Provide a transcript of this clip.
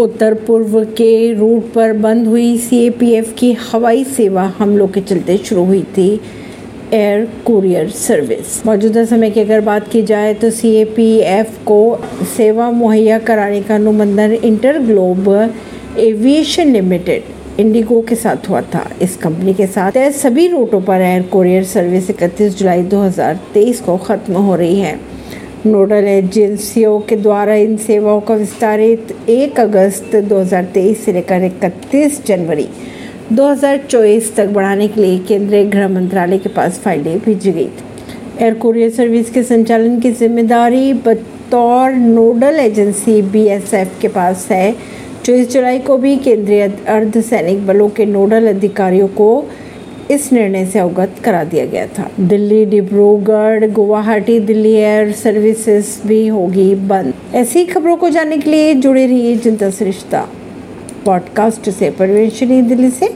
उत्तर पूर्व के रूट पर बंद हुई सीएपीएफ की हवाई सेवा हमलों के चलते शुरू हुई थी एयर कुरियर सर्विस। मौजूदा समय की अगर बात की जाए तो सीएपीएफ को सेवा मुहैया कराने का अनुबंधन InterGlobe aviation limited, Indigo के साथ हुआ था। इस कंपनी के साथ सभी रूटों पर एयर कुरियर सर्विस 31 जुलाई 2023 को खत्म हो रही है। नोडल एजेंसियों के द्वारा इन सेवाओं का विस्तारित 1 अगस्त 2023 से लेकर 31 जनवरी 2024 तक बढ़ाने के लिए केंद्रीय गृह मंत्रालय के पास फाइलें भेजी गई। एयर कोरियर सर्विस के संचालन की ज़िम्मेदारी बतौर नोडल एजेंसी बीएसएफ के पास है। चौबीस जुलाई को भी केंद्रीय अर्धसैनिक बलों के नोडल अधिकारियों को इस निर्णय से अवगत करा दिया गया था। दिल्ली, डिब्रूगढ़, गुवाहाटी, दिल्ली एयर सर्विसेज़ भी होगी बंद। ऐसी खबरों को जानने के लिए जुड़े रहिए जनता सरिश्ता पॉडकास्ट से परवेश दिल्ली से।